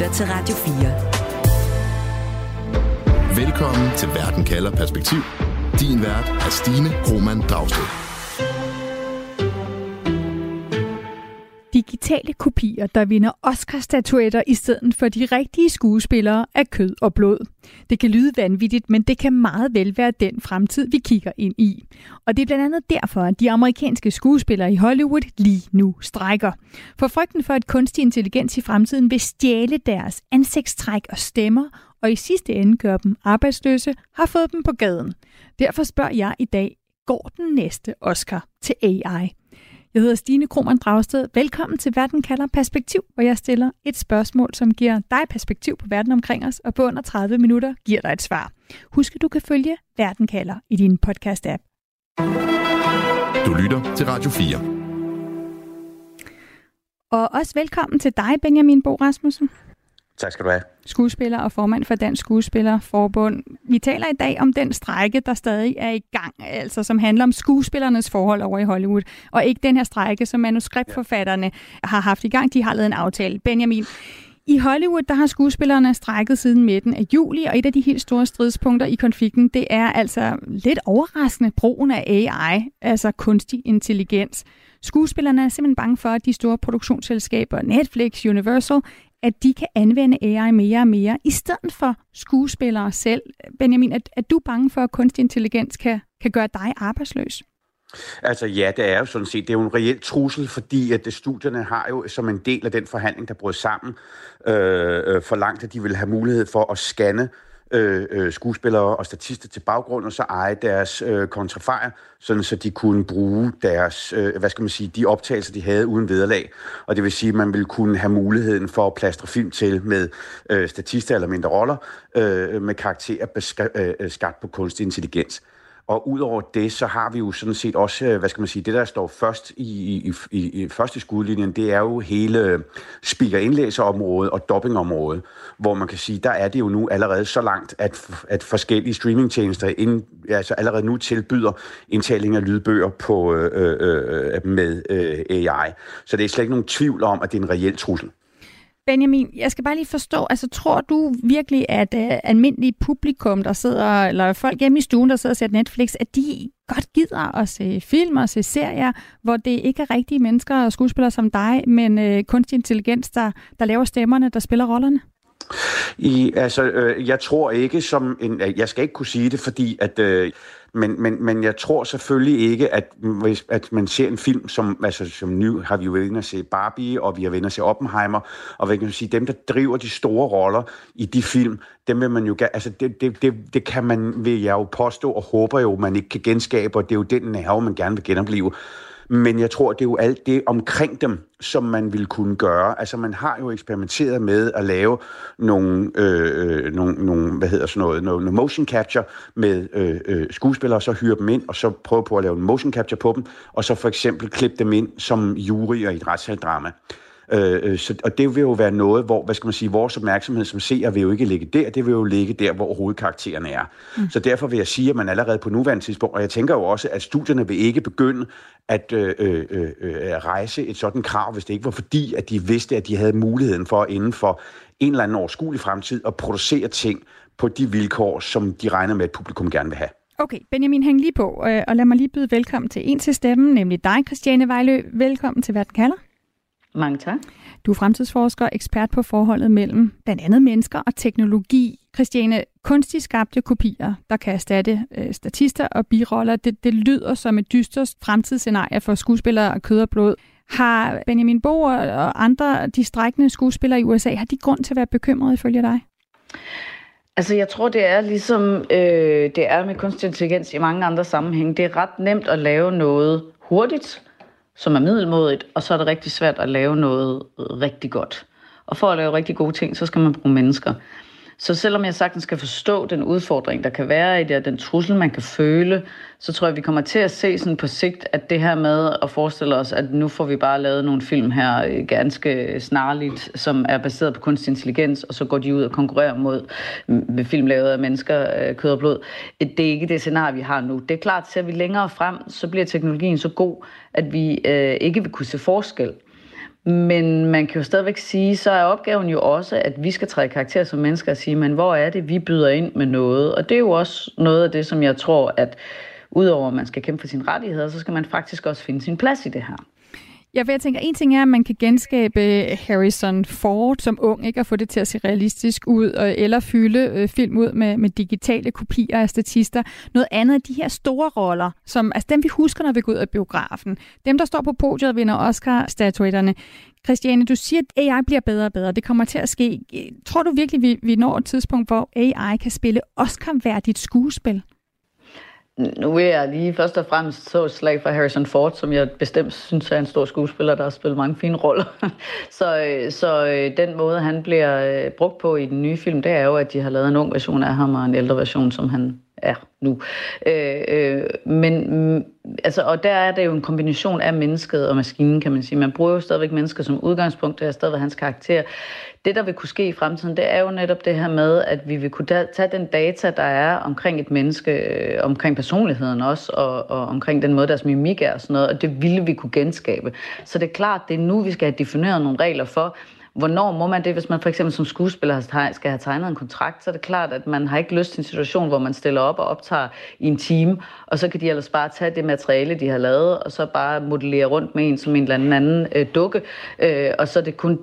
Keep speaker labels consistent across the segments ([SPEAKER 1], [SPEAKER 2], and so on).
[SPEAKER 1] lytter til Radio 4.
[SPEAKER 2] Velkommen til Verden kalder perspektiv. Din vært er Stine Roman Dragsted.
[SPEAKER 3] Digitale kopier, der vinder Oscar-statuetter i stedet for de rigtige skuespillere af kød og blod. Det kan lyde vanvittigt, men det kan meget vel være den fremtid, vi kigger ind i. Og det er blandt andet derfor, at de amerikanske skuespillere i Hollywood lige nu strækker. For frygten for, at kunstig intelligens i fremtiden vil stjæle deres ansigtstræk og stemmer, og i sidste ende gøre dem arbejdsløse, har fået dem på gaden. Derfor spørger jeg i dag, går den næste Oscar til AI? Jeg hedder Stine Krohmann Dragsted. Velkommen til Verden kalder perspektiv, hvor jeg stiller et spørgsmål, som giver dig perspektiv på verden omkring os, og på under 30 minutter giver dig et svar. Husk, at du kan følge Verden kalder i din podcast-app.
[SPEAKER 2] Du lytter til Radio 4.
[SPEAKER 3] Og også velkommen til dig, Benjamin Bo Rasmussen.
[SPEAKER 4] Tak skal du have.
[SPEAKER 3] Skuespiller og formand for Dansk Skuespillerforbund. Vi taler i dag om den strække, der stadig er i gang, altså som handler om skuespillernes forhold over i Hollywood, og ikke den her strække, som manuskriptforfatterne har haft i gang. De har lavet en aftale. Benjamin, i Hollywood der har skuespillerne strækket siden midten af juli, og et af de helt store stridspunkter i konflikten, det er altså lidt overraskende brugen af AI, altså kunstig intelligens. Skuespillerne er simpelthen bange for, at de store produktionsselskaber, Netflix, Universal, at de kan anvende AI mere og mere, i stedet for skuespillere selv. Benjamin, er, er du bange for, at kunstig intelligens kan, kan gøre dig arbejdsløs?
[SPEAKER 4] Altså ja, det er jo sådan set, det er jo en reel trussel, fordi at det, studierne har jo som en del af den forhandling, der brød sammen, øh, øh, forlangt, at de vil have mulighed for at scanne øh, øh, skuespillere og statister til baggrund, og så eje deres øh, kontrafejr, sådan så de kunne bruge deres, øh, hvad skal man sige, de optagelser, de havde uden vederlag. Og det vil sige, at man ville kunne have muligheden for at plastre film til med øh, statister eller mindre roller, øh, med karakterer beska- øh, skabt på kunstig intelligens. Og udover det, så har vi jo sådan set også, øh, hvad skal man sige, det der står først i, i, i, i første skudlinjen, det er jo hele speaker-indlæserområdet og dobbingområdet, hvor man kan sige, der er det jo nu allerede så langt, at, at forskellige streamingtjenester ind, altså allerede nu tilbyder indtaling af lydbøger på, øh, øh, øh med øh, AI. Så det er slet ikke nogen tvivl om, at det er en reel trussel.
[SPEAKER 3] Benjamin, jeg skal bare lige forstå, altså tror du virkelig, at uh, almindelige publikum, der sidder, eller folk hjemme i stuen, der sidder og ser Netflix, at de godt gider at se film og se serier, hvor det ikke er rigtige mennesker og skuespillere som dig, men uh, kunstig intelligens, der, der laver stemmerne, der spiller rollerne?
[SPEAKER 4] I, altså, øh, jeg tror ikke som en, øh, jeg skal ikke kunne sige det, fordi at øh, men, men, men jeg tror selvfølgelig ikke, at hvis at man ser en film, som, altså, som nu har vi jo været at se Barbie, og vi har været at se Oppenheimer, og hvad kan man sige, dem, der driver de store roller i de film, dem vil man jo, altså det, det, det, det kan man, vil jeg jo påstå, og håber jo, man ikke kan genskabe, og det er jo den nerve, man gerne vil genopleve. Men jeg tror, det er jo alt det omkring dem, som man ville kunne gøre. Altså man har jo eksperimenteret med at lave nogle, øh, øh nogle, nogle hvad hedder sådan noget, nogle motion capture med øh, øh, skuespillere, så hyre dem ind, og så prøve på at lave en motion capture på dem, og så for eksempel klippe dem ind som juryer i et retssaldrama øh, så, og det vil jo være noget, hvor, hvad skal man sige, vores opmærksomhed som seer vil jo ikke ligge der, det vil jo ligge der, hvor hovedkaraktererne er. Mm. Så derfor vil jeg sige, at man allerede på nuværende tidspunkt, og jeg tænker jo også, at studierne vil ikke begynde at øh, øh, øh, øh rejse et sådan krav, hvis det ikke var fordi, at de vidste, at de havde muligheden for inden for en eller anden overskuelig fremtid at producere ting på de vilkår, som de regner med, at publikum gerne vil have.
[SPEAKER 3] Okay, Benjamin, hæng lige på, øh, og lad mig lige byde velkommen til en til stemmen, nemlig dig, Christiane Vejlø. Velkommen til Verden kalder.
[SPEAKER 5] Mange tak.
[SPEAKER 3] Du er fremtidsforsker og ekspert på forholdet mellem blandt andet mennesker og teknologi. Christiane, kunstigt skabte kopier, der kan erstatte øh, statister og biroller, det, det lyder som et dystert fremtidsscenarie for skuespillere af kød og blod. Har Benjamin Bo og andre de strækkende skuespillere i USA, har de grund til at være bekymrede ifølge dig?
[SPEAKER 5] Altså, jeg tror, det er ligesom øh, det er med kunstig intelligens i mange andre sammenhænge. Det er ret nemt at lave noget hurtigt, som er middelmådigt, og så er det rigtig svært at lave noget rigtig godt. Og for at lave rigtig gode ting, så skal man bruge mennesker. Så selvom jeg sagtens skal forstå den udfordring, der kan være i det, og den trussel, man kan føle, så tror jeg, vi kommer til at se sådan på sigt, at det her med at forestille os, at nu får vi bare lavet nogle film her øh, ganske snarligt, som er baseret på kunstig intelligens, og så går de ud og konkurrerer mod med film lavet af mennesker, øh, kød og blod. Det er ikke det scenarie, vi har nu. Det er klart, at ser vi længere frem, så bliver teknologien så god, at vi øh, ikke vil kunne se forskel. Men man kan jo stadigvæk sige, så er opgaven jo også, at vi skal træde karakter som mennesker og sige, men hvor er det, vi byder ind med noget? Og det er jo også noget af det, som jeg tror, at udover at man skal kæmpe for sine rettigheder, så skal man faktisk også finde sin plads i det her.
[SPEAKER 3] Ja, for jeg tænker, en ting er, at man kan genskabe øh, Harrison Ford som ung, ikke, og få det til at se realistisk ud, eller fylde øh, film ud med, med digitale kopier af statister. Noget andet er de her store roller, som altså dem vi husker, når vi går ud af biografen. Dem, der står på podiet og vinder Oscar-statuetterne. Christiane, du siger, at AI bliver bedre og bedre. Det kommer til at ske. Tror du virkelig, vi, vi når et tidspunkt, hvor AI kan spille Oscar-værdigt skuespil?
[SPEAKER 5] Nu vil jeg lige først og fremmest så et slag for Harrison Ford, som jeg bestemt synes er en stor skuespiller, der har spillet mange fine roller. så øh, så øh, den måde, han bliver øh, brugt på i den nye film, det er jo, at de har lavet en ung version af ham og en ældre version, som han er nu. Øh, øh, men mm, altså, og der er det jo en kombination af mennesket og maskinen, kan man sige. Man bruger jo stadigvæk mennesket som udgangspunkt, det er stadigvæk hans karakter. Det, der vil kunne ske i fremtiden, det er jo netop det her med, at vi vil kunne tage den data, der er omkring et menneske, øh, omkring personligheden også, og, og omkring den måde, deres mimik er og sådan noget, og det ville vi kunne genskabe. Så det er klart, det er nu, vi skal have defineret nogle regler for, Hvornår må man det, hvis man for eksempel som skuespiller skal have tegnet en kontrakt, så er det klart, at man har ikke lyst til en situation, hvor man stiller op og optager i en time, og så kan de ellers bare tage det materiale, de har lavet, og så bare modellere rundt med en som en eller anden, anden øh, dukke, øh, og så er det kun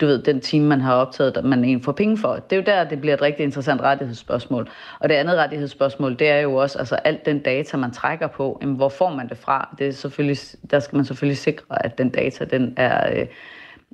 [SPEAKER 5] du ved, den time, man har optaget, at man en får penge for. Det er jo der, det bliver et rigtig interessant rettighedsspørgsmål. Og det andet rettighedsspørgsmål, det er jo også, altså alt den data, man trækker på, jamen, hvor får man det fra? Det er selvfølgelig, der skal man selvfølgelig sikre, at den data, den er... Øh,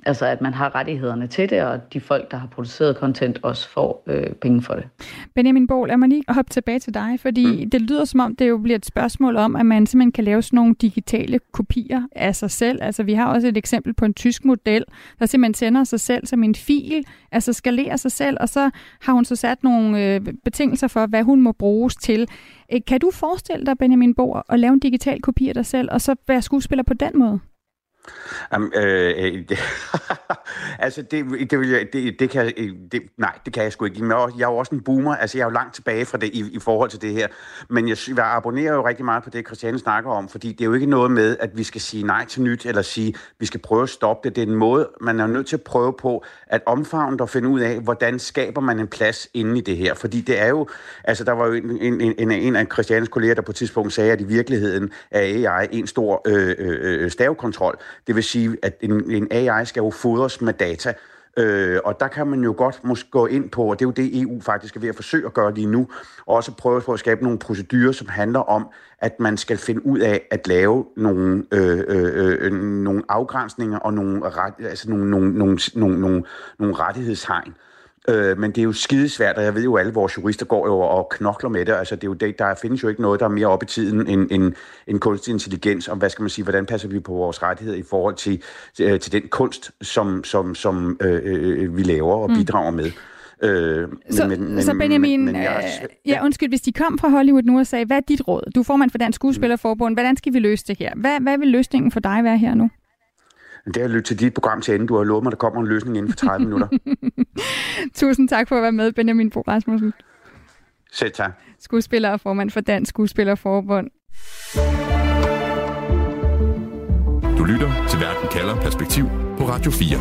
[SPEAKER 5] Altså at man har rettighederne til det, og de folk, der har produceret content, også får øh, penge for det.
[SPEAKER 3] Benjamin Bål, lad mig lige hoppe tilbage til dig, fordi mm. det lyder som om, det jo bliver et spørgsmål om, at man simpelthen kan lave sådan nogle digitale kopier af sig selv. Altså vi har også et eksempel på en tysk model, der simpelthen sender sig selv som en fil, altså skalerer sig selv, og så har hun så sat nogle øh, betingelser for, hvad hun må bruges til. Øh, kan du forestille dig, Benjamin Bo, at lave en digital kopi af dig selv, og så være skuespiller på den måde?
[SPEAKER 4] Um, øh, det, altså, det, det, vil jeg, det, det kan, øh, det, nej, det kan jeg sgu ikke. Jeg er jo også en boomer, altså jeg er jo langt tilbage fra det i, i forhold til det her. Men jeg, jeg abonnerer jo rigtig meget på det, Christiane snakker om, fordi det er jo ikke noget med, at vi skal sige nej til nyt, eller sige, vi skal prøve at stoppe det. Det er en måde, man er nødt til at prøve på at omfavne og finde ud af, hvordan skaber man en plads inde i det her. Fordi det er jo, altså der var jo en, en, en, en af Christianes kolleger, der på et tidspunkt sagde, at i virkeligheden er AI en stor øh, øh, øh stavekontrol. Det vil sige, at en, en AI skal jo fodres med data, Øh, og der kan man jo godt måske gå ind på, og det er jo det, EU faktisk er ved at forsøge at gøre lige nu, og også prøve på at skabe nogle procedurer, som handler om, at man skal finde ud af at lave nogle, øh, øh, øh, nogle afgrænsninger og nogle, ret, altså nogle, nogle, nogle, nogle, nogle, nogle rettighedshegn. Øh, men det er jo skidesvært, og jeg ved jo, at alle vores jurister går jo og knokler med det. Altså, det er jo det, der findes jo ikke noget, der er mere op i tiden end, end, end kunstig intelligens, og hvad skal man sige, hvordan passer vi på vores rettigheder i forhold til, til, til den kunst, som, som, som øh, øh, vi laver og mm. bidrager med.
[SPEAKER 3] Øh, så, men, men, så Benjamin, men, jeg, øh, ja. ja, undskyld, hvis de kom fra Hollywood nu og sagde, hvad er dit råd? Du er formand for Dansk Skuespillerforbund, hvordan skal vi løse det her? Hvad, hvad vil løsningen for dig være her nu?
[SPEAKER 4] Det er at lytte til dit program til ende. Du har lovet mig, at der kommer en løsning inden for 30 minutter.
[SPEAKER 3] Tusind tak for at være med, Benjamin Bo Rasmussen.
[SPEAKER 4] Selv tak.
[SPEAKER 3] Skuespiller og formand for Dansk Skuespillerforbund.
[SPEAKER 2] Du lytter til Verden kalder Perspektiv på Radio 4.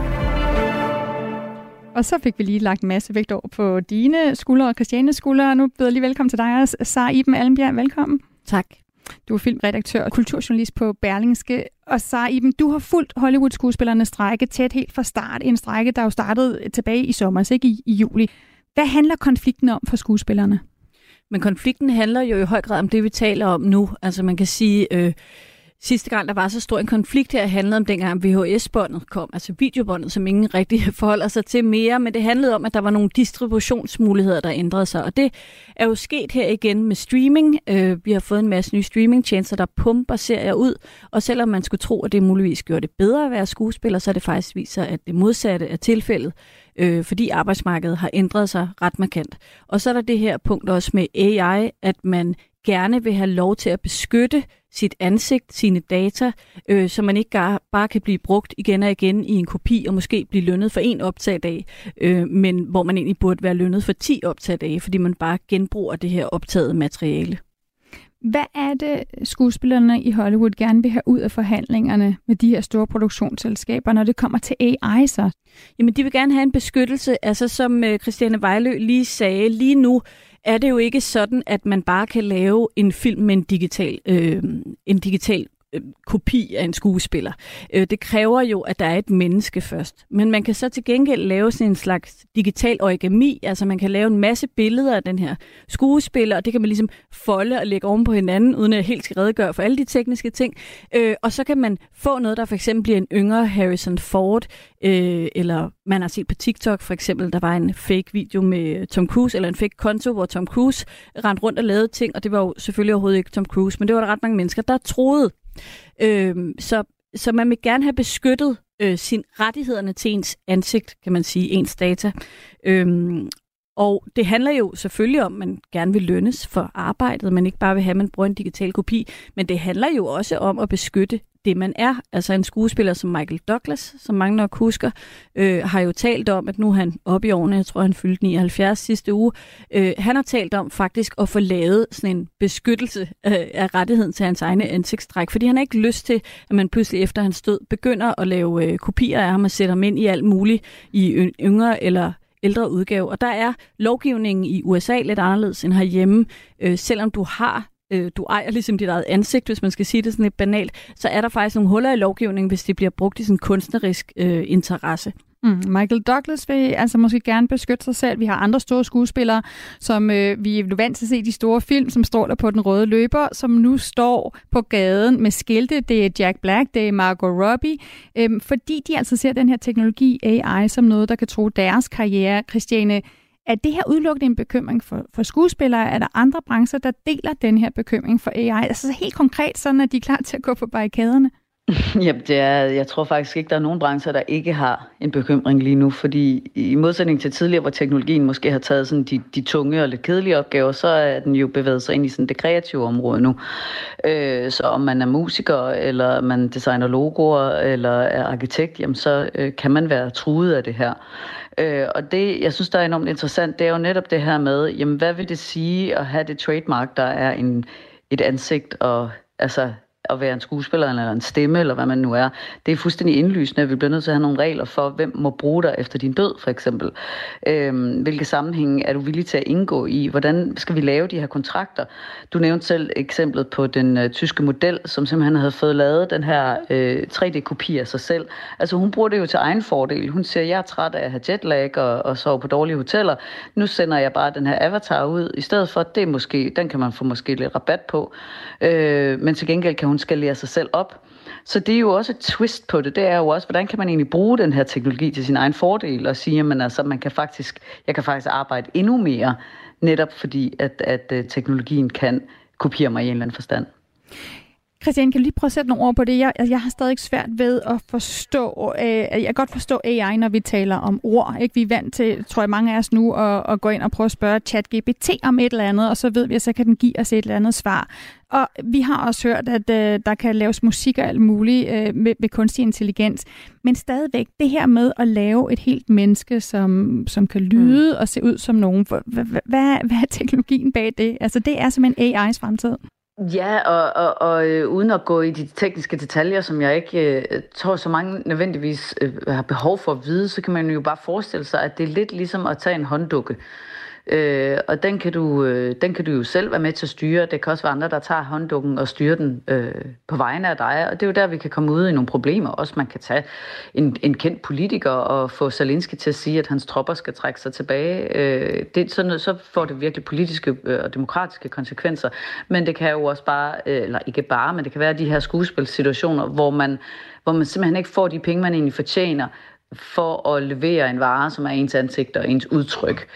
[SPEAKER 3] Og så fik vi lige lagt en masse vægt over på dine skuldre og Christianes skuldre. Nu byder jeg lige velkommen til dig også, Sara Iben Almbjerg. Velkommen.
[SPEAKER 1] Tak.
[SPEAKER 3] Du er filmredaktør og kulturjournalist på Berlingske. Og så Iben, du har fulgt Hollywood-skuespillernes strække tæt helt fra start. En strække, der jo startede tilbage i sommer, ikke i, i juli. Hvad handler konflikten om for skuespillerne?
[SPEAKER 1] Men konflikten handler jo i høj grad om det, vi taler om nu. Altså man kan sige... Øh, Sidste gang, der var så stor en konflikt her, handlede om dengang VHS-båndet kom, altså videobåndet, som ingen rigtig forholder sig til mere, men det handlede om, at der var nogle distributionsmuligheder, der ændrede sig, og det er jo sket her igen med streaming. Øh, vi har fået en masse nye streamingtjenester, der pumper serier ud, og selvom man skulle tro, at det muligvis gjorde det bedre at være skuespiller, så er det faktisk viser, at det modsatte er tilfældet, øh, fordi arbejdsmarkedet har ændret sig ret markant. Og så er der det her punkt også med AI, at man gerne vil have lov til at beskytte sit ansigt, sine data, øh, så man ikke bare kan blive brugt igen og igen i en kopi og måske blive lønnet for en optagdag, øh, men hvor man egentlig burde være lønnet for 10 optagdage, fordi man bare genbruger det her optaget materiale.
[SPEAKER 3] Hvad er det, skuespillerne i Hollywood gerne vil have ud af forhandlingerne med de her store produktionsselskaber, når det kommer til AI så?
[SPEAKER 1] Jamen, de vil gerne have en beskyttelse. Altså, som øh, Christiane Vejlø lige sagde, lige nu er det jo ikke sådan, at man bare kan lave en film med en digital, øh, en digital øh, kopi af en skuespiller. Øh, det kræver jo, at der er et menneske først. Men man kan så til gengæld lave sådan en slags digital origami, altså man kan lave en masse billeder af den her skuespiller, og det kan man ligesom folde og lægge oven på hinanden, uden at jeg helt skal redegøre for alle de tekniske ting. Øh, og så kan man få noget, der for eksempel bliver en yngre Harrison Ford, øh, eller man har set på TikTok for eksempel, der var en fake video med Tom Cruise, eller en fake konto, hvor Tom Cruise rendte rundt og lavede ting, og det var jo selvfølgelig overhovedet ikke Tom Cruise, men det var der ret mange mennesker, der troede. Øh, så, så man vil gerne have beskyttet øh, sin rettighederne til ens ansigt, kan man sige, ens data. Øh, og det handler jo selvfølgelig om, at man gerne vil lønnes for arbejdet, man ikke bare vil have, at man bruger en digital kopi. Men det handler jo også om at beskytte det, man er. Altså en skuespiller som Michael Douglas, som mange nok husker, øh, har jo talt om, at nu er han oppe i årene, jeg tror han fyldte 79 sidste uge, øh, han har talt om faktisk at få lavet sådan en beskyttelse øh, af rettigheden til hans egne ansigtstræk, fordi han har ikke lyst til, at man pludselig efter hans død begynder at lave øh, kopier af ham og sætte ham ind i alt muligt i yngre eller ældre udgave. Og der er lovgivningen i USA lidt anderledes end herhjemme. Øh, selvom du har øh, du ejer ligesom dit eget ansigt, hvis man skal sige det sådan lidt banalt, så er der faktisk nogle huller i lovgivningen, hvis det bliver brugt i sådan kunstnerisk øh, interesse.
[SPEAKER 3] Mm. Michael Douglas vil altså måske gerne beskytte sig selv. Vi har andre store skuespillere, som øh, vi er vant til at se de store film, som står der på den røde løber, som nu står på gaden med skilte. Det er Jack Black, det er Margot Robbie, øh, fordi de altså ser den her teknologi AI som noget, der kan tro deres karriere. Christiane, er det her udelukkende en bekymring for, for skuespillere? Er der andre brancher, der deler den her bekymring for AI? Altså helt konkret, sådan at de er klar til at gå på barrikaderne?
[SPEAKER 5] Jamen, det er, jeg tror faktisk ikke, der er nogen brancher, der ikke har en bekymring lige nu, fordi i modsætning til tidligere, hvor teknologien måske har taget sådan de, de tunge og lidt kedelige opgaver, så er den jo bevæget sig ind i sådan det kreative område nu. Øh, så om man er musiker, eller man designer logoer, eller er arkitekt, jamen så øh, kan man være truet af det her. Øh, og det, jeg synes, der er enormt interessant, det er jo netop det her med, jamen hvad vil det sige at have det trademark, der er en, et ansigt og altså at være en skuespiller eller en stemme, eller hvad man nu er. Det er fuldstændig indlysende, at vi bliver nødt til at have nogle regler for, hvem må bruge dig efter din død, for eksempel. Øhm, hvilke sammenhænge er du villig til at indgå i? Hvordan skal vi lave de her kontrakter? Du nævnte selv eksemplet på den øh, tyske model, som simpelthen havde fået lavet den her øh, 3D-kopi af sig selv. Altså hun bruger det jo til egen fordel. Hun siger, jeg er træt af at have jetlag og, og sove på dårlige hoteller. Nu sender jeg bare den her avatar ud, i stedet for, det måske, den kan man få måske lidt rabat på. Øh, men til gengæld kan hun hun lære sig selv op. Så det er jo også et twist på det. Det er jo også, hvordan kan man egentlig bruge den her teknologi til sin egen fordel og sige, at altså, man kan faktisk, jeg kan faktisk arbejde endnu mere, netop fordi, at, at øh, teknologien kan kopiere mig i en eller anden forstand.
[SPEAKER 3] Christian, kan du lige prøve at sætte nogle ord på det? Jeg, jeg har stadig svært ved at forstå, øh, jeg kan godt forstå AI, når vi taler om ord. Ikke? Vi er vant til, tror jeg mange af os nu, at, at gå ind og prøve at spørge ChatGPT om et eller andet, og så ved vi, at så kan den give os et eller andet svar. Og vi har også hørt, at øh, der kan laves musik og alt muligt øh, med, med kunstig intelligens. Men stadigvæk, det her med at lave et helt menneske, som, som kan lyde mm. og se ud som nogen, hvad, hvad, hvad er teknologien bag det? Altså, det er simpelthen AI's fremtid.
[SPEAKER 5] Ja, og, og, og øh, uden at gå i de tekniske detaljer, som jeg ikke øh, tror så mange nødvendigvis øh, har behov for at vide, så kan man jo bare forestille sig, at det er lidt ligesom at tage en hånddukke. Øh, og den kan, du, øh, den kan du jo selv være med til at styre. Det kan også være andre, der tager hånddukken og styrer den øh, på vegne af dig. Og det er jo der, vi kan komme ud i nogle problemer. Også man kan tage en, en kendt politiker og få Zelensky til at sige, at hans tropper skal trække sig tilbage. Øh, det, sådan, så får det virkelig politiske øh, og demokratiske konsekvenser. Men det kan jo også bare, øh, eller ikke bare, men det kan være de her skuespilsituationer, hvor man, hvor man simpelthen ikke får de penge, man egentlig fortjener, for at levere en vare, som er ens ansigt og ens udtryk.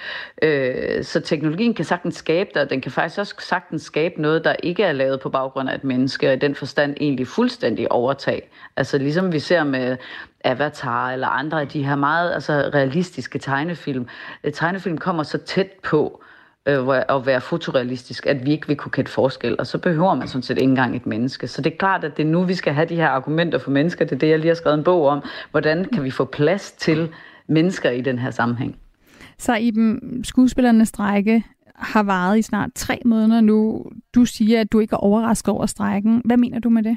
[SPEAKER 5] Øh, så teknologien kan sagtens skabe det, og den kan faktisk også sagtens skabe noget, der ikke er lavet på baggrund af et menneske, og i den forstand egentlig fuldstændig overtag. Altså ligesom vi ser med Avatar eller andre af de her meget altså, realistiske tegnefilm. Øh, tegnefilm kommer så tæt på, øh, at være fotorealistisk, at vi ikke vil kunne kende forskel, og så behøver man sådan set ikke engang et menneske. Så det er klart, at det er nu, vi skal have de her argumenter for mennesker. Det er det, jeg lige har skrevet en bog om. Hvordan kan vi få plads til mennesker i den her sammenhæng?
[SPEAKER 3] Så i dem skuespillernes strække har varet i snart tre måneder nu. Du siger, at du ikke er overrasket over strækken. Hvad mener du med det?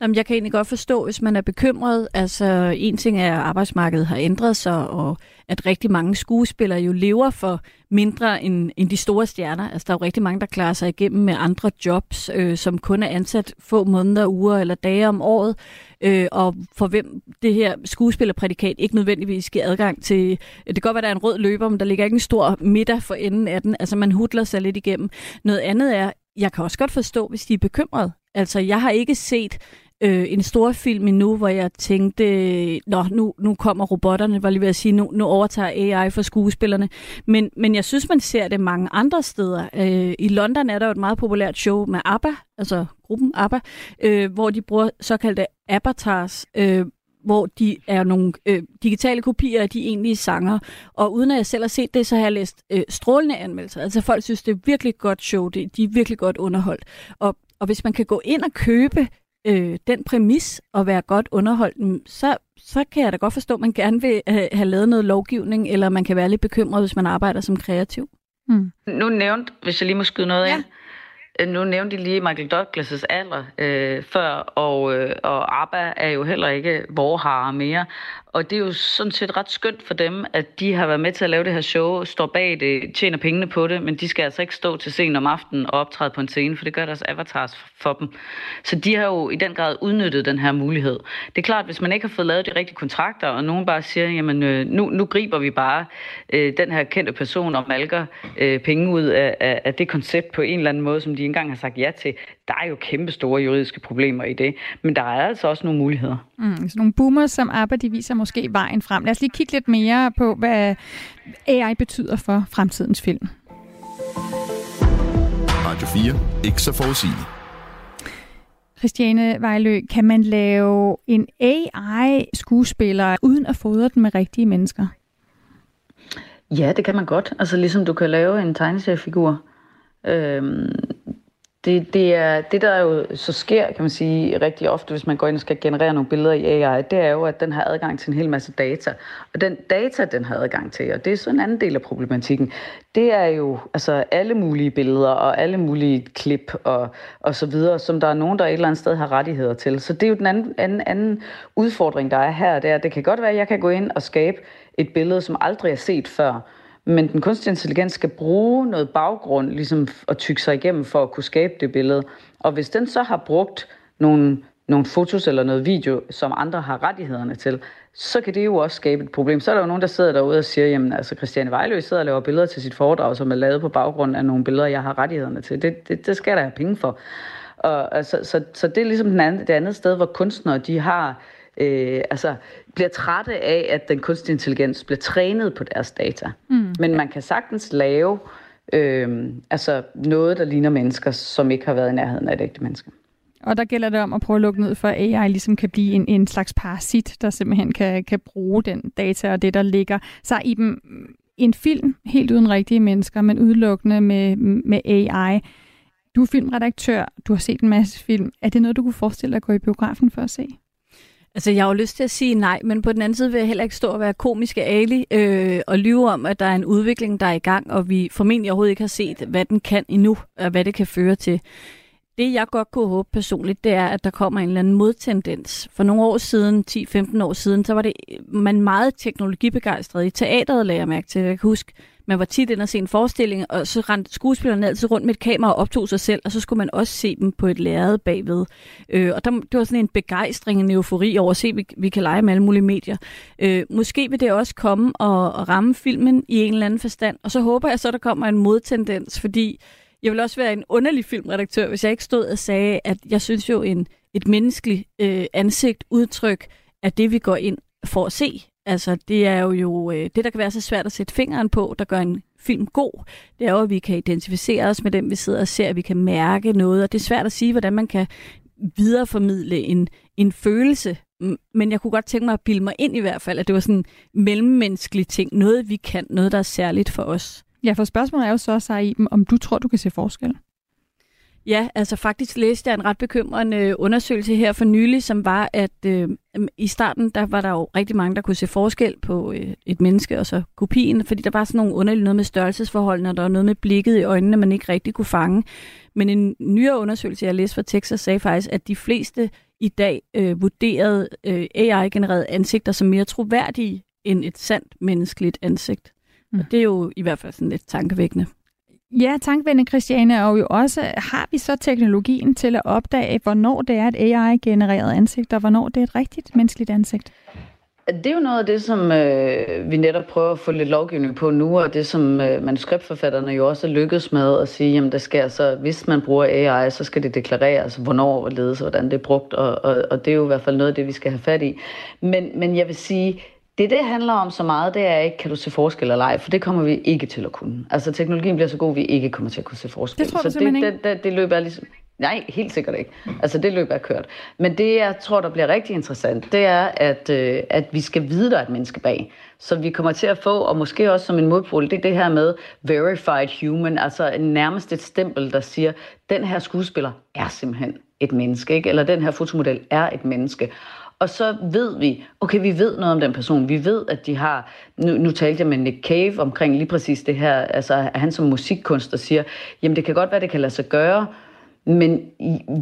[SPEAKER 1] Jamen, jeg kan egentlig godt forstå, hvis man er bekymret. Altså, en ting er, at arbejdsmarkedet har ændret sig, og at rigtig mange skuespillere jo lever for mindre end, end de store stjerner. Altså, der er jo rigtig mange, der klarer sig igennem med andre jobs, øh, som kun er ansat få måneder, uger eller dage om året, øh, og for hvem det her skuespillerprædikat ikke nødvendigvis giver adgang til... Øh, det kan godt være, der er en rød løber, men der ligger ikke en stor middag for enden af den. Altså, man hudler sig lidt igennem. Noget andet er, jeg kan også godt forstå, hvis de er bekymrede. Altså, jeg har ikke set øh, en stor film endnu, hvor jeg tænkte, nå, nu, nu kommer robotterne, var lige ved at sige, nu, nu overtager AI for skuespillerne. Men, men jeg synes, man ser det mange andre steder. Øh, I London er der jo et meget populært show med ABBA, altså gruppen ABBA, øh, hvor de bruger såkaldte avatars, øh, hvor de er nogle øh, digitale kopier af de egentlige sanger. Og uden at jeg selv har set det, så har jeg læst øh, strålende anmeldelser. Altså folk synes, det er virkelig godt show, det, de er virkelig godt underholdt. Og, og hvis man kan gå ind og købe øh, den præmis og være godt underholdt, så, så kan jeg da godt forstå, at man gerne vil have, have lavet noget lovgivning, eller man kan være lidt bekymret, hvis man arbejder som kreativ.
[SPEAKER 5] Mm. Nu nævnt, hvis jeg lige må skyde noget ja. ind, Øh, nu nævnte de lige Michael Douglas' alder øh, før, og, øh, og ABBA er jo heller ikke vorharer mere. Og det er jo sådan set ret skønt for dem, at de har været med til at lave det her show, står bag det, tjener pengene på det, men de skal altså ikke stå til scenen om aftenen og optræde på en scene, for det gør deres avatars for dem. Så de har jo i den grad udnyttet den her mulighed. Det er klart, hvis man ikke har fået lavet de rigtige kontrakter, og nogen bare siger, jamen øh, nu, nu griber vi bare øh, den her kendte person og malker øh, penge ud af, af, af det koncept på en eller anden måde, som de engang har sagt ja til, der er jo kæmpe store juridiske problemer i det. Men der er altså også nogle muligheder.
[SPEAKER 3] Mm, så nogle boomer som arbejder, de viser måske vejen frem. Lad os lige kigge lidt mere på, hvad AI betyder for fremtidens film.
[SPEAKER 2] Radio 4. Ikke så forudsigeligt.
[SPEAKER 3] Christiane Vejlø, kan man lave en AI-skuespiller uden at fodre den med rigtige mennesker?
[SPEAKER 5] Ja, det kan man godt. Altså ligesom du kan lave en tegneseriefigur. Øhm, det, det, er, det, der jo så sker, kan man sige, rigtig ofte, hvis man går ind og skal generere nogle billeder i AI, det er jo, at den har adgang til en hel masse data. Og den data, den har adgang til, og det er så en anden del af problematikken, det er jo altså alle mulige billeder og alle mulige klip og, og så videre, som der er nogen, der et eller andet sted har rettigheder til. Så det er jo den anden, anden, anden udfordring, der er her. Det, er, det kan godt være, at jeg kan gå ind og skabe et billede, som aldrig er set før, men den kunstige intelligens skal bruge noget baggrund, ligesom at tykke sig igennem for at kunne skabe det billede. Og hvis den så har brugt nogle, nogle fotos eller noget video, som andre har rettighederne til, så kan det jo også skabe et problem. Så er der jo nogen, der sidder derude og siger, jamen altså Christiane Vejlø sidder og laver billeder til sit foredrag, som er lavet på baggrund af nogle billeder, jeg har rettighederne til. Det, det, det skal der have penge for. Og, altså, så, så det er ligesom den anden, det andet sted, hvor kunstnere de har øh, altså, bliver trætte af, at den kunstige intelligens bliver trænet på deres data. Mm. Men man kan sagtens lave øh, altså noget, der ligner mennesker, som ikke har været i nærheden af et ægte menneske.
[SPEAKER 3] Og der gælder det om at prøve at lukke ned for, at AI ligesom kan blive en, en slags parasit, der simpelthen kan, kan bruge den data og det, der ligger. Så i dem en film helt uden rigtige mennesker, men udelukkende med, med AI. Du er filmredaktør, du har set en masse film. Er det noget, du kunne forestille dig at gå i biografen for at se?
[SPEAKER 1] Altså, jeg har jo lyst til at sige nej, men på den anden side vil jeg heller ikke stå og være komiske Ali øh, og lyve om, at der er en udvikling, der er i gang, og vi formentlig overhovedet ikke har set, hvad den kan endnu, og hvad det kan føre til. Det, jeg godt kunne håbe personligt, det er, at der kommer en eller anden modtendens. For nogle år siden, 10-15 år siden, så var det øh, man meget teknologibegejstret i teateret, lagde jeg mærke til. Jeg kan huske, man var tit ind og se en forestilling, og så rendte skuespillerne altid rundt med et kamera og optog sig selv, og så skulle man også se dem på et lærred bagved. Øh, og der, det var sådan en begejstring, en eufori over at se, at vi, vi kan lege med alle mulige medier. Øh, måske vil det også komme og, og ramme filmen i en eller anden forstand, og så håber jeg så, der kommer en modtendens, fordi jeg vil også være en underlig filmredaktør, hvis jeg ikke stod og sagde, at jeg synes jo, en, et menneskeligt øh, ansigt, udtryk, er det, vi går ind for at se. Altså, det er jo, jo øh, det, der kan være så svært at sætte fingeren på, der gør en film god, det er jo, at vi kan identificere os med dem, vi sidder og ser, at vi kan mærke noget, og det er svært at sige, hvordan man kan videreformidle en, en følelse, men jeg kunne godt tænke mig at bilde mig ind i hvert fald, at det var sådan en mellemmenneskelig ting, noget vi kan, noget der er særligt for os.
[SPEAKER 3] Ja, for spørgsmålet er jo så, sig om du tror, du kan se forskel?
[SPEAKER 1] Ja, altså faktisk læste jeg en ret bekymrende undersøgelse her for nylig, som var, at øh, i starten, der var der jo rigtig mange, der kunne se forskel på øh, et menneske og så kopien, fordi der var sådan nogle underlige noget med størrelsesforholdene, og der var noget med blikket i øjnene, man ikke rigtig kunne fange. Men en nyere undersøgelse, jeg læste fra Texas, sagde faktisk, at de fleste i dag øh, vurderede øh, AI-genererede ansigter som mere troværdige end et sandt menneskeligt ansigt. Mm. Og det er jo i hvert fald sådan lidt tankevækkende.
[SPEAKER 3] Ja, tankvende Christiane, og jo også, har vi så teknologien til at opdage, hvornår det er et AI-genereret ansigt, og hvornår det er et rigtigt menneskeligt ansigt?
[SPEAKER 5] Det er jo noget af det, som øh, vi netop prøver at få lidt lovgivning på nu, og det som øh, manuskriptforfatterne jo også er lykkedes med at sige, jamen der skal så, hvis man bruger AI, så skal det deklareres, hvornår, hvorledes og hvordan det er brugt, og, og, og det er jo i hvert fald noget af det, vi skal have fat i. Men, men jeg vil sige, det, det handler om så meget, det er ikke, kan du se forskel eller ej, for det kommer vi ikke til at kunne. Altså, teknologien bliver så god, at vi ikke kommer til at kunne se forskel.
[SPEAKER 3] Det tror
[SPEAKER 5] du
[SPEAKER 3] så det,
[SPEAKER 5] det, det, det løber ligesom... Nej, helt sikkert ikke. Altså, det løber er kørt. Men det, jeg tror, der bliver rigtig interessant, det er, at, øh, at vi skal vide, der er et menneske bag. Så vi kommer til at få, og måske også som en modpol, det er det her med verified human, altså nærmest et stempel, der siger, den her skuespiller er simpelthen et menneske, ikke? eller den her fotomodel er et menneske. Og så ved vi, okay, vi ved noget om den person. Vi ved, at de har... Nu, nu talte jeg med Nick Cave omkring lige præcis det her. Altså, han som musikkunstner siger, jamen det kan godt være, det kan lade sig gøre, men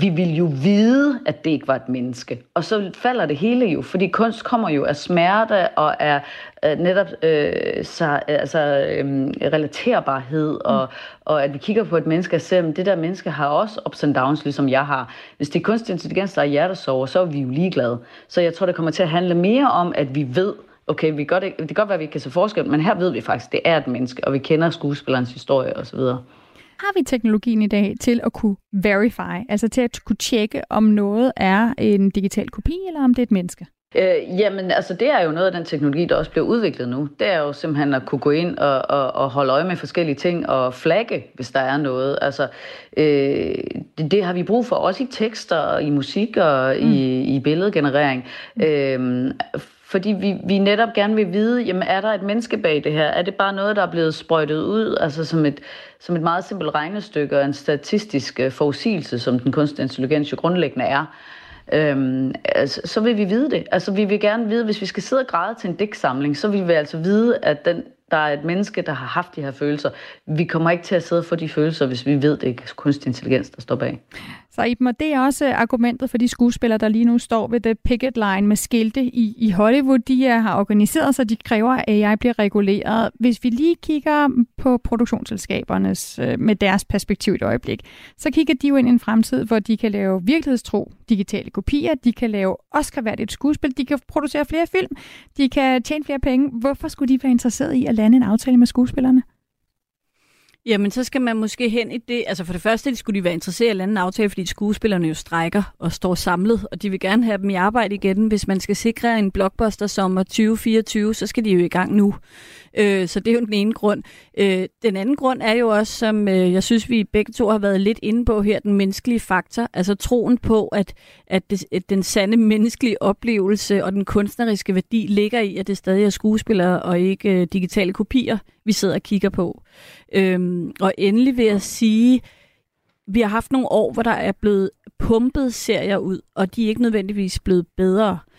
[SPEAKER 5] vi vil jo vide, at det ikke var et menneske. Og så falder det hele jo, fordi kunst kommer jo af smerte og af øh, netop øh, så, altså, øh, relaterbarhed, og, mm. og at vi kigger på et menneske og ser, at det der menneske har også ups and downs, ligesom jeg har. Hvis det er kunstig intelligens, der er hjertesover, så er vi jo ligeglade. Så jeg tror, det kommer til at handle mere om, at vi ved, okay, vi godt, det kan godt være, at vi ikke kan se forskel, men her ved vi faktisk, at det er et menneske, og vi kender skuespillerens historie osv
[SPEAKER 3] har vi teknologien i dag til at kunne verify, altså til at kunne tjekke, om noget er en digital kopi, eller om det er et menneske?
[SPEAKER 5] Øh, jamen, altså det er jo noget af den teknologi, der også bliver udviklet nu. Det er jo simpelthen at kunne gå ind og, og, og holde øje med forskellige ting og flagge, hvis der er noget. Altså, øh, det, det har vi brug for også i tekster, i musik og mm. i, i billedgenerering. Øh, fordi vi, vi netop gerne vil vide, jamen er der et menneske bag det her? Er det bare noget, der er blevet sprøjtet ud, altså som et, som et meget simpelt regnestykke og en statistisk øh, forudsigelse, som den kunstige intelligens jo grundlæggende er? Øhm, altså, så vil vi vide det. Altså vi vil gerne vide, hvis vi skal sidde og græde til en digtsamling, så vil vi altså vide, at den, der er et menneske, der har haft de her følelser. Vi kommer ikke til at sidde og få de følelser, hvis vi ved, det er kunstig intelligens, der står bag.
[SPEAKER 3] Så Iben, og det er også øh, argumentet for de skuespillere, der lige nu står ved the picket line med skilte i, i Hollywood. De er, har organiseret sig, de kræver, at AI bliver reguleret. Hvis vi lige kigger på produktionsselskabernes øh, med deres perspektiv et øjeblik, så kigger de jo ind i en fremtid, hvor de kan lave virkelighedstro digitale kopier, de kan lave Oscar-værdigt skuespil, de kan producere flere film, de kan tjene flere penge. Hvorfor skulle de være interesseret i at lande en aftale med skuespillerne?
[SPEAKER 1] Jamen, så skal man måske hen i det. Altså for det første, de skulle de være interesseret i at lande en aftale, fordi skuespillerne jo strækker og står samlet, og de vil gerne have dem i arbejde igen. Hvis man skal sikre en blockbuster sommer 2024, så skal de jo i gang nu. Øh, så det er jo den ene grund. Øh, den anden grund er jo også, som øh, jeg synes, vi begge to har været lidt inde på her, den menneskelige faktor. Altså troen på, at, at, det, at den sande menneskelige oplevelse og den kunstneriske værdi ligger i, at det stadig er skuespillere og ikke øh, digitale kopier, vi sidder og kigger på. Øh, og endelig vil jeg sige, vi har haft nogle år, hvor der er blevet pumpet serier ud, og de er ikke nødvendigvis blevet bedre. Øh,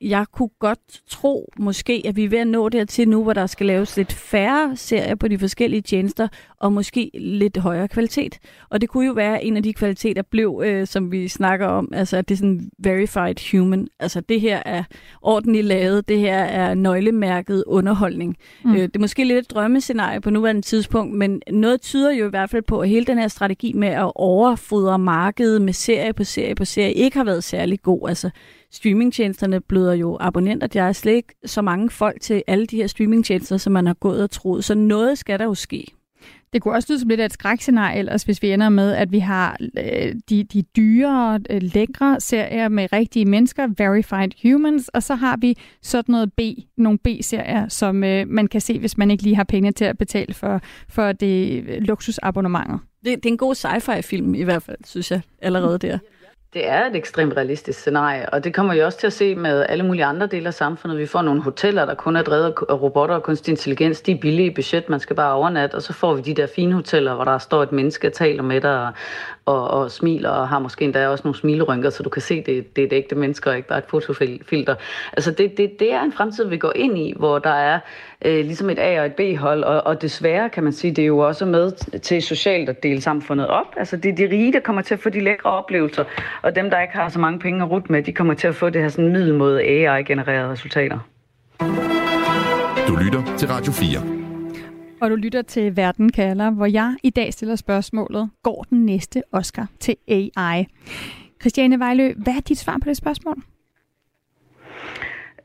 [SPEAKER 1] jeg kunne godt tro måske, at vi er ved at nå dertil nu, hvor der skal laves lidt færre serier på de forskellige tjenester, og måske lidt højere kvalitet. Og det kunne jo være, at en af de kvaliteter blev, øh, som vi snakker om, altså at det er sådan verified human. Altså det her er ordentligt lavet, det her er nøglemærket underholdning. Mm. Øh, det er måske lidt et drømmescenarie på nuværende tidspunkt, men noget tyder jo i hvert fald på, at hele den her strategi med at overfodre markedet med serie på serie på serie ikke har været særlig god. Altså streamingtjenesterne bløder jo abonnenter. Der er slet ikke så mange folk til alle de her streamingtjenester, som man har gået og troet. Så noget skal der jo ske.
[SPEAKER 3] Det kunne også lyde som lidt af et skrækscenarie ellers, hvis vi ender med, at vi har øh, de, de dyre, øh, lækre serier med rigtige mennesker, verified humans, og så har vi sådan noget B, nogle B-serier, som øh, man kan se, hvis man ikke lige har penge til at betale for, for det luksusabonnementet.
[SPEAKER 1] Det, det er en god sci-fi-film i hvert fald, synes jeg, allerede der.
[SPEAKER 5] Det er et ekstremt realistisk scenarie, og det kommer vi også til at se med alle mulige andre dele af samfundet. Vi får nogle hoteller, der kun er drevet af robotter og kunstig intelligens. De er billige i budget, man skal bare overnatte, og så får vi de der fine hoteller, hvor der står et menneske og taler med dig og, og smiler, og har måske endda også nogle smilerynker, så du kan se, det, det er et ægte menneske, og ikke bare et fotofilter. Altså det, det, det er en fremtid, vi går ind i, hvor der er øh, ligesom et A- og et B-hold, og, og desværre kan man sige, det er jo også med til socialt at dele samfundet op. Altså det er de rige, der kommer til at få de lækre oplevelser, og dem, der ikke har så mange penge at rute med, de kommer til at få det her sådan middelmåde AI-genererede resultater.
[SPEAKER 2] Du lytter til Radio 4.
[SPEAKER 3] Og du lytter til Verden kalder, hvor jeg i dag stiller spørgsmålet, går den næste Oscar til AI? Christiane Vejlø, hvad er dit svar på det spørgsmål?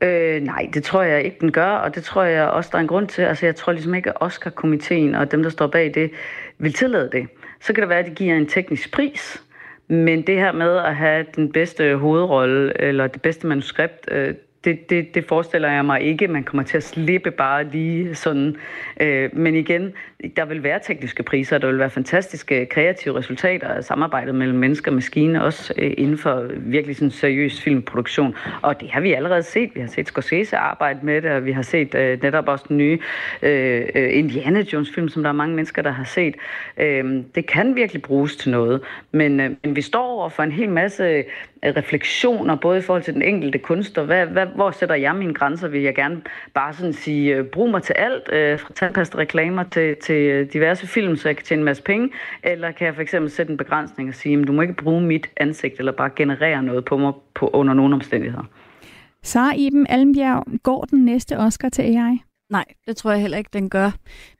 [SPEAKER 5] Øh, nej, det tror jeg ikke, den gør, og det tror jeg også, der er en grund til. Altså, jeg tror ligesom ikke, at Oscar-komiteen og dem, der står bag det, vil tillade det. Så kan det være, at de giver en teknisk pris, men det her med at have den bedste hovedrolle eller det bedste manuskript, øh, det, det, det forestiller jeg mig ikke, man kommer til at slippe bare lige sådan. Øh, men igen, der vil være tekniske priser, der vil være fantastiske kreative resultater af samarbejdet mellem mennesker og maskiner, også øh, inden for virkelig sådan seriøs filmproduktion. Og det har vi allerede set. Vi har set Scorsese arbejde med det, og vi har set øh, netop også den nye øh, øh Indiana Jones film, som der er mange mennesker, der har set. Øh, det kan virkelig bruges til noget, men, øh, men vi står over for en hel masse refleksioner, både i forhold til den enkelte kunstner. Hvad, hvad, hvor sætter jeg mine grænser? Vil jeg gerne bare sådan sige, øh, brug mig til alt, øh, fra tandpasta reklamer til, til diverse film, så jeg kan tjene en masse penge? Eller kan jeg for eksempel sætte en begrænsning og sige, du må ikke bruge mit ansigt, eller bare generere noget på mig på, under nogle omstændigheder?
[SPEAKER 3] Sara Iben Almbjerg, går den næste Oscar til AI?
[SPEAKER 1] Nej, det tror jeg heller ikke, den gør.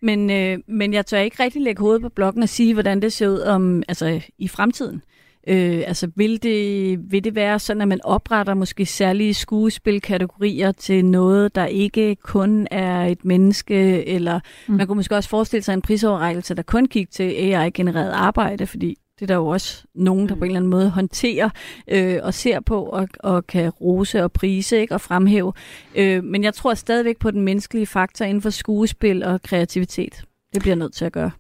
[SPEAKER 1] Men, øh, men jeg tør ikke rigtig lægge hovedet på blokken og sige, hvordan det ser ud om, altså, i fremtiden. Øh, altså vil det, vil det være sådan, at man opretter måske særlige skuespilkategorier til noget, der ikke kun er et menneske, eller mm. man kunne måske også forestille sig en prisoverrækkelse, der kun kigger til AI-genereret arbejde, fordi det er der jo også nogen, der på en eller anden måde håndterer øh, og ser på og, og kan rose og prise ikke, og fremhæve. Øh, men jeg tror stadigvæk på den menneskelige faktor inden for skuespil og kreativitet. Det bliver nødt til at gøre.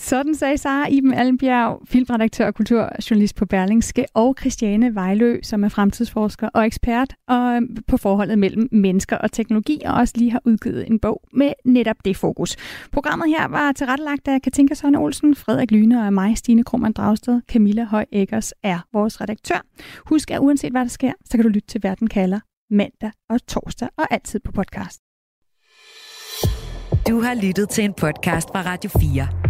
[SPEAKER 3] Sådan sagde Sara Iben Allenbjerg, filmredaktør og kulturjournalist på Berlingske, og Christiane Vejlø, som er fremtidsforsker og ekspert og øhm, på forholdet mellem mennesker og teknologi, og også lige har udgivet en bog med netop det fokus. Programmet her var tilrettelagt af Katinka Søren Olsen, Frederik Lyne og mig, Stine Krummernd Dragsted. Camilla Høj Eggers er vores redaktør. Husk, at uanset hvad der sker, så kan du lytte til Verden kalder mandag og torsdag og altid på podcast.
[SPEAKER 6] Du har lyttet til en podcast fra Radio 4.